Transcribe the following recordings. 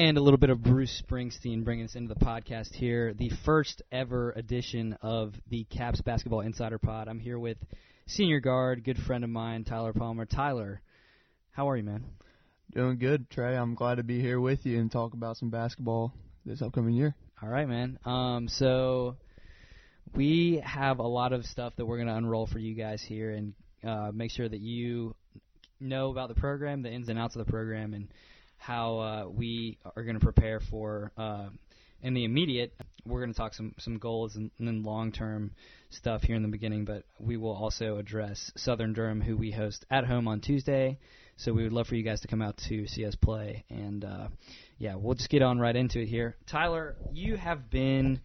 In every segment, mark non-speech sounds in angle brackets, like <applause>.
and a little bit of Bruce Springsteen bringing us into the podcast here. The first ever edition of the Caps Basketball Insider Pod. I'm here with senior guard, good friend of mine, Tyler Palmer. Tyler, how are you, man? Doing good, Trey. I'm glad to be here with you and talk about some basketball this upcoming year. All right, man. Um, so we have a lot of stuff that we're going to unroll for you guys here and uh, make sure that you know about the program, the ins and outs of the program, and how uh, we are going to prepare for uh, in the immediate. We're going to talk some some goals and, and then long term stuff here in the beginning, but we will also address Southern Durham, who we host at home on Tuesday. So we would love for you guys to come out to see us play, and uh, yeah, we'll just get on right into it here. Tyler, you have been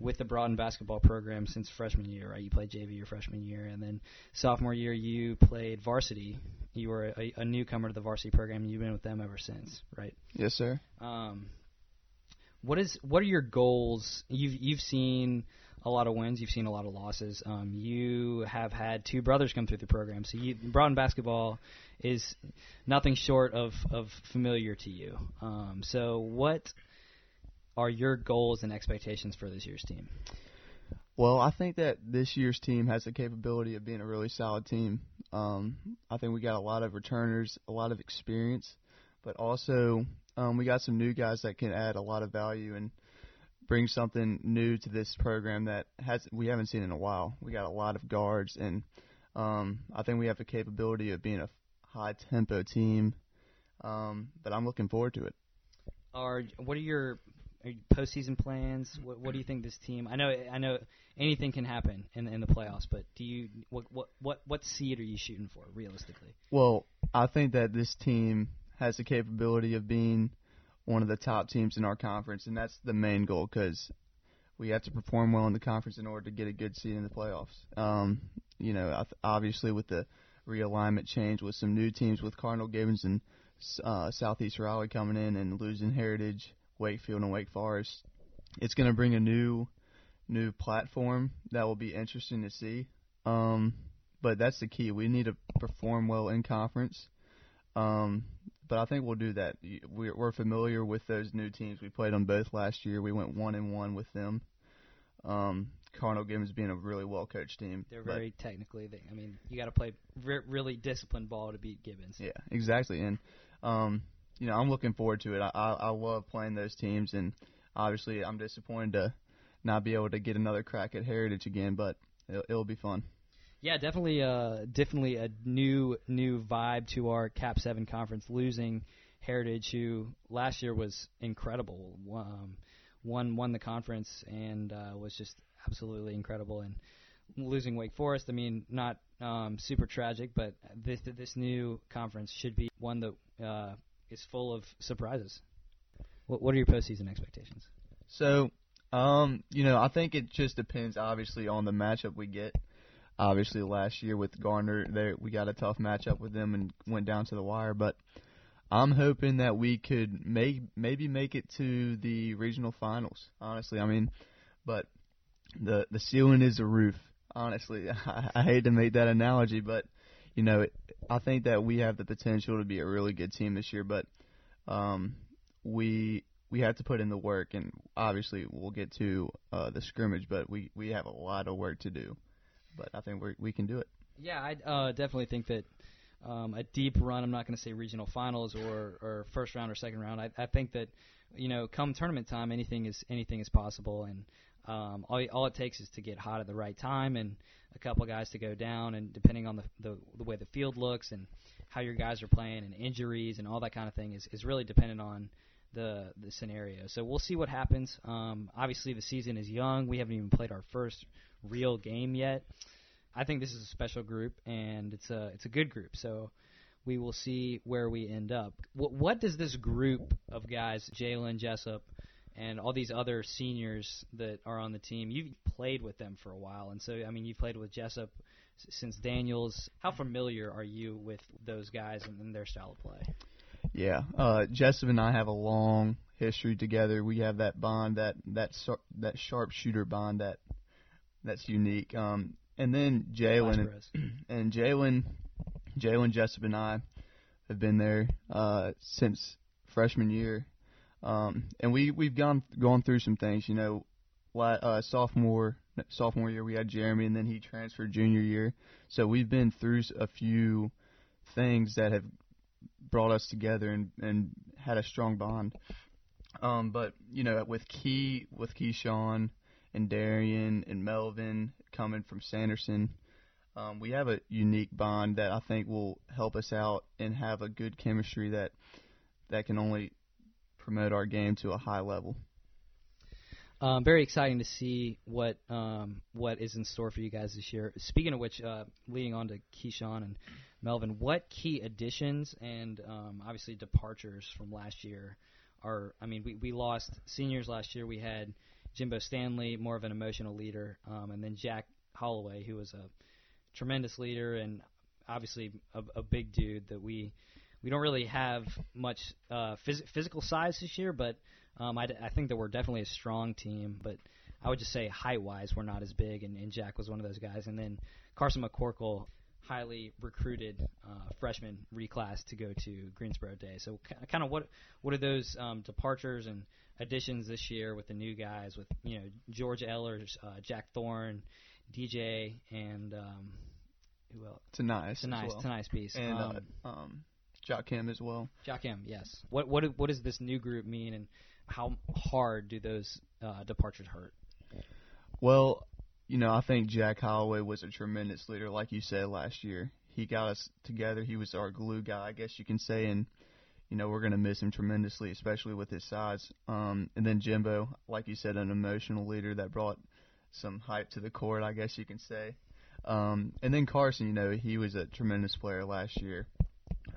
with the Broughton basketball program since freshman year, right? You played JV your freshman year, and then sophomore year you played varsity. You were a, a newcomer to the varsity program, and you've been with them ever since, right? Yes, sir. Um, what is what are your goals? You've you've seen a lot of wins, you've seen a lot of losses. Um, you have had two brothers come through the program, so you, Broughton basketball is nothing short of of familiar to you. Um, so what are your goals and expectations for this year's team? Well, I think that this year's team has the capability of being a really solid team. Um, I think we got a lot of returners, a lot of experience, but also um, we got some new guys that can add a lot of value and bring something new to this program that has we haven't seen in a while. We got a lot of guards, and um, I think we have the capability of being a high tempo team. Um, but I'm looking forward to it. Are what are your postseason plans? What, what do you think this team? I know I know anything can happen in the, in the playoffs, but do you what what what what seed are you shooting for realistically? Well, I think that this team has the capability of being one of the top teams in our conference, and that's the main goal because we have to perform well in the conference in order to get a good seed in the playoffs. Um, you know, obviously with the realignment change, with some new teams, with Cardinal Gibbons and uh, Southeast Raleigh coming in and losing Heritage, Wakefield, and Wake Forest, it's going to bring a new new platform that will be interesting to see. Um, but that's the key. We need to perform well in conference. Um, but I think we'll do that. We're, we're familiar with those new teams. We played them both last year. We went one and one with them. Um, Cardinal Gibbons being a really well coached team. They're very technically. They, I mean, you got to play re- really disciplined ball to beat Gibbons. Yeah, exactly. And um, you know, I'm looking forward to it. I, I I love playing those teams, and obviously, I'm disappointed to not be able to get another crack at Heritage again, but it'll, it'll be fun. Yeah, definitely, uh, definitely a new new vibe to our Cap Seven conference. Losing Heritage, who last year was incredible, um, won won the conference and uh, was just absolutely incredible. And losing Wake Forest, I mean, not um, super tragic, but this this new conference should be one that uh, is full of surprises. What, what are your postseason expectations? So, um, you know, I think it just depends, obviously, on the matchup we get obviously last year with Garner, there we got a tough matchup with them and went down to the wire. But I'm hoping that we could make maybe make it to the regional finals. Honestly, I mean, but the the ceiling is the roof. Honestly, <laughs> I, I hate to make that analogy, but you know, I think that we have the potential to be a really good team this year. But um, we we have to put in the work, and obviously we'll get to uh, the scrimmage, but we we have a lot of work to do but I think we we can do it. Yeah, I uh, definitely think that um, a deep run. I'm not going to say regional finals or, or first round or second round. I, I think that you know, come tournament time, anything is anything is possible, and um, all all it takes is to get hot at the right time and a couple guys to go down, and depending on the, the the way the field looks and how your guys are playing and injuries and all that kind of thing is is really dependent on the the scenario. So we'll see what happens. Um, obviously, the season is young. We haven't even played our first real game yet. I think this is a special group, and it's a it's a good group. So we will see where we end up. What, what does this group of guys, Jalen Jessup, and all these other seniors that are on the team, you've played with them for a while, and so I mean, you've played with Jessup since Daniels. How familiar are you with those guys and, and their style of play? Yeah, uh, Jessup and I have a long history together. We have that bond, that that that sharpshooter bond that that's unique. Um, and then Jalen <clears throat> and Jalen, Jalen Jessup and I have been there uh, since freshman year. Um, and we we've gone gone through some things. You know, uh, sophomore sophomore year we had Jeremy, and then he transferred junior year. So we've been through a few things that have brought us together and and had a strong bond. Um, but you know, with Key with Keyshawn and Darian and Melvin coming from Sanderson, um, we have a unique bond that I think will help us out and have a good chemistry that that can only promote our game to a high level. Um, very exciting to see what um, what is in store for you guys this year. Speaking of which, uh, leading on to Keyshawn and Melvin, what key additions and um, obviously departures from last year are? I mean, we we lost seniors last year. We had Jimbo Stanley, more of an emotional leader, um, and then Jack Holloway, who was a tremendous leader and obviously a, a big dude that we we don't really have much uh, phys- physical size this year, but um, I, d- I think that we're definitely a strong team. But I would just say height wise, we're not as big, and, and Jack was one of those guys. And then Carson McCorkle, highly recruited uh, freshman reclass to go to Greensboro Day. So kind of what what are those um, departures and additions this year with the new guys with you know George Ellers, uh, Jack Thorne, DJ, and um, who else? Tanice. Tanice. well. Tanice piece. And um, uh, um, Joakim as well. Joakim, yes. What what what does this new group mean, and how hard do those uh, departures hurt? Well, you know, I think Jack Holloway was a tremendous leader, like you said last year. He got us together. He was our glue guy, I guess you can say, and you know we're going to miss him tremendously, especially with his size. Um, and then Jimbo, like you said, an emotional leader that brought some hype to the court, I guess you can say. Um, and then Carson, you know, he was a tremendous player last year,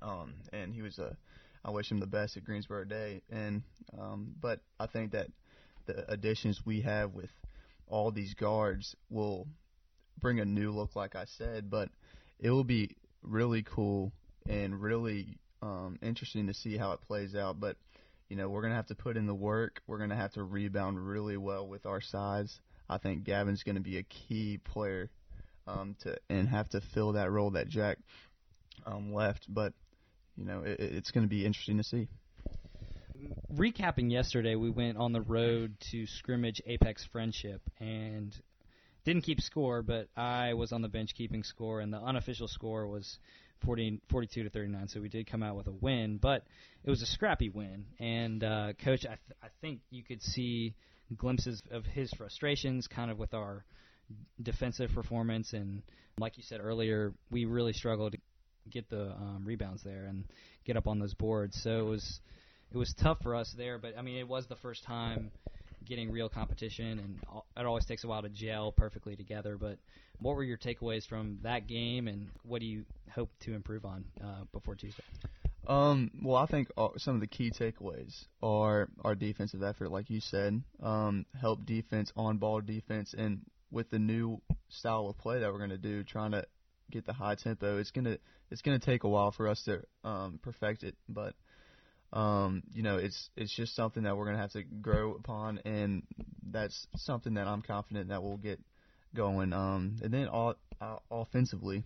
um, and he was a. I wish him the best at Greensboro Day, and um, but I think that the additions we have with all these guards will bring a new look, like I said, but it will be really cool and really um, interesting to see how it plays out. But you know, we're gonna have to put in the work. We're gonna have to rebound really well with our size. I think Gavin's gonna be a key player um, to and have to fill that role that Jack um, left. But you know, it, it's going to be interesting to see. Recapping yesterday, we went on the road to scrimmage Apex Friendship and didn't keep score, but I was on the bench keeping score, and the unofficial score was 40, 42 to 39. So we did come out with a win, but it was a scrappy win. And uh, coach, I, th- I think you could see glimpses of his frustrations, kind of with our defensive performance, and like you said earlier, we really struggled get the um, rebounds there and get up on those boards. So it was it was tough for us there, but I mean it was the first time getting real competition, and it always takes a while to gel perfectly together. But what were your takeaways from that game, and what do you hope to improve on uh, before Tuesday? Um, well, I think some of the key takeaways are our defensive effort, like you said, um, help defense, on ball defense, and with the new style of play that we're going to do, trying to get the high tempo, it's gonna it's gonna take a while for us to um, perfect it. But um, you know, it's it's just something that we're gonna have to grow upon, and that's something that I'm confident that we'll get going. Um, and then all, uh, offensively,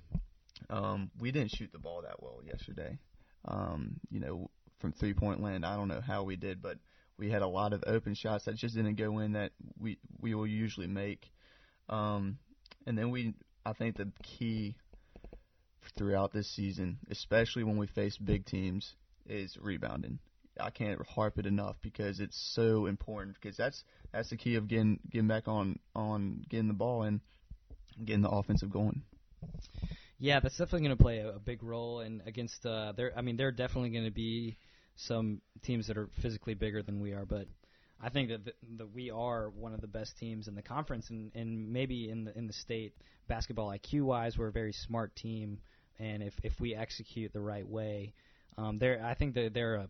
um, we didn't shoot the ball that well yesterday. Um, you know, from three point land, I don't know how we did, but we had a lot of open shots that just didn't go in that we we will usually make. Um, and then we, I think the key throughout this season, especially when we face big teams, is rebounding. I can't harp it enough because it's so important because that's that's the key of getting getting back on on getting the ball and getting the offensive going. Yeah, that's definitely going to play a, a, big role. And against, uh, there, I mean, there are definitely going to be some teams that are physically bigger than we are, but I think that that we are one of the best teams in the conference, and, and maybe in the in the state. Basketball IQ wise, we're a very smart team, and if if we execute the right way, um, there I think that there are a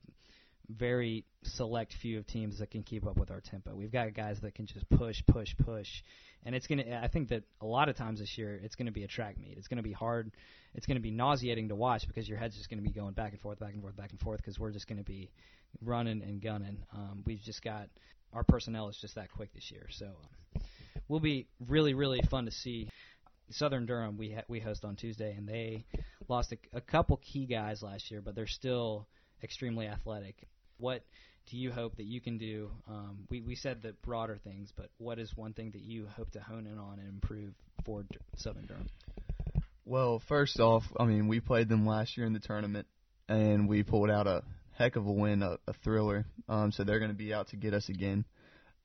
very select few of teams that can keep up with our tempo. We've got guys that can just push, push, push, and it's gonna. I think that a lot of times this year it's gonna be a track meet. It's gonna be hard. It's gonna be nauseating to watch because your head's just gonna be going back and forth, back and forth, back and forth because we're just gonna be running and gunning. Um, we've just got our personnel is just that quick this year, so um, will be really, really fun to see. Southern Durham we ha- we host on Tuesday, and they lost a, a couple key guys last year, but they're still extremely athletic. What do you hope that you can do? Um, we we said the broader things, but what is one thing that you hope to hone in on and improve for D- Southern Durham? Well, first off, I mean, we played them last year in the tournament, and we pulled out a heck of a win, a, a thriller. Um, so they're going to be out to get us again.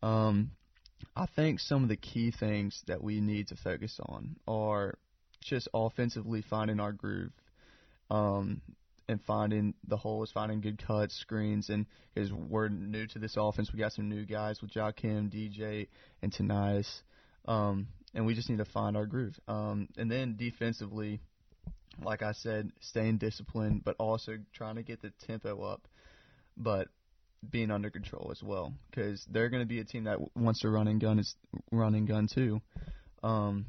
Um, I think some of the key things that we need to focus on are just offensively finding our groove, um, and finding the holes, finding good cuts, screens, and because we're new to this offense, we got some new guys with Joakim, DJ, and Tanais, um, and we just need to find our groove. Um, and then defensively, like I said, staying disciplined, but also trying to get the tempo up, but being under control as well, because they're going to be a team that wants to run and gun is run and gun too. Um,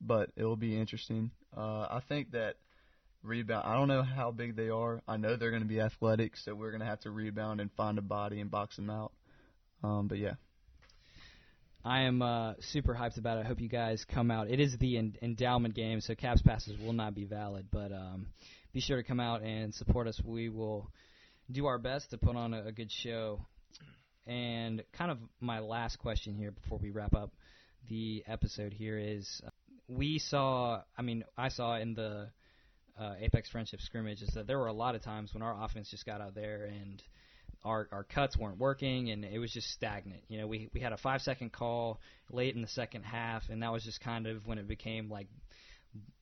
but it will be interesting. Uh, I think that rebound. I don't know how big they are. I know they're going to be athletic, so we're going to have to rebound and find a body and box them out. Um, but yeah. I am uh, super hyped about it. I hope you guys come out. It is the en- endowment game, so caps passes will not be valid, but um, be sure to come out and support us. We will do our best to put on a, a good show. And kind of my last question here before we wrap up the episode here is uh, we saw, I mean, I saw in the uh, Apex Friendship scrimmage is that there were a lot of times when our offense just got out there and our our cuts weren't working and it was just stagnant. You know, we we had a five second call late in the second half, and that was just kind of when it became like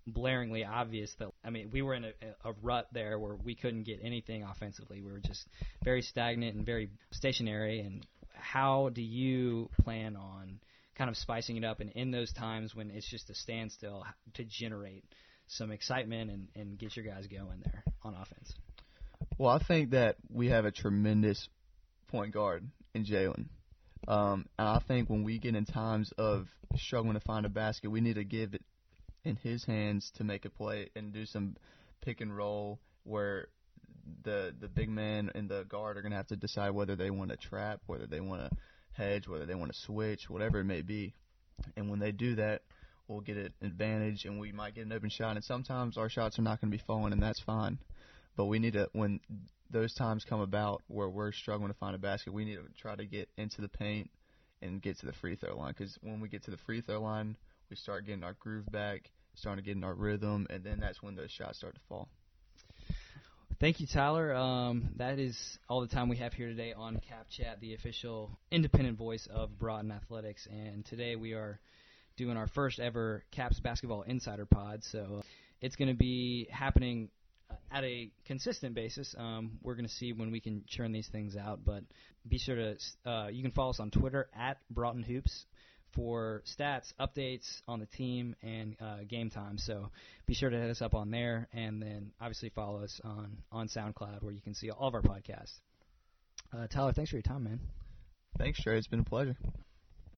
blaringly obvious that I mean we were in a, a rut there where we couldn't get anything offensively. We were just very stagnant and very stationary. And how do you plan on kind of spicing it up and in those times when it's just a standstill to generate some excitement and, and get your guys going there on offense? Well, I think that we have a tremendous point guard in Jalen. Um, and I think when we get in times of struggling to find a basket, we need to give it in his hands to make a play and do some pick and roll where the the big man and the guard are going to have to decide whether they want to trap, whether they want to hedge, whether they want to switch, whatever it may be. And when they do that, we'll get an advantage and we might get an open shot. And sometimes our shots are not going to be falling, and that's fine. But we need to when those times come about where we're struggling to find a basket, we need to try to get into the paint and get to the free throw line. Because when we get to the free throw line, we start getting our groove back, starting to get in our rhythm, and then that's when those shots start to fall. Thank you, Tyler. Um, that is all the time we have here today on Cap Chat, the official independent voice of Broughton Athletics. And today we are doing our first ever Caps Basketball Insider Pod. So it's going to be happening uh, at a consistent basis. Um, we're going to see when we can churn these things out. But be sure to, uh, you can follow us on Twitter at Broughton Hoops for stats, updates on the team, and uh, game time. So be sure to hit us up on there, and then obviously follow us on on SoundCloud where you can see all of our podcasts. Uh, Tyler, thanks for your time, man. Thanks, Trey. It's been a pleasure.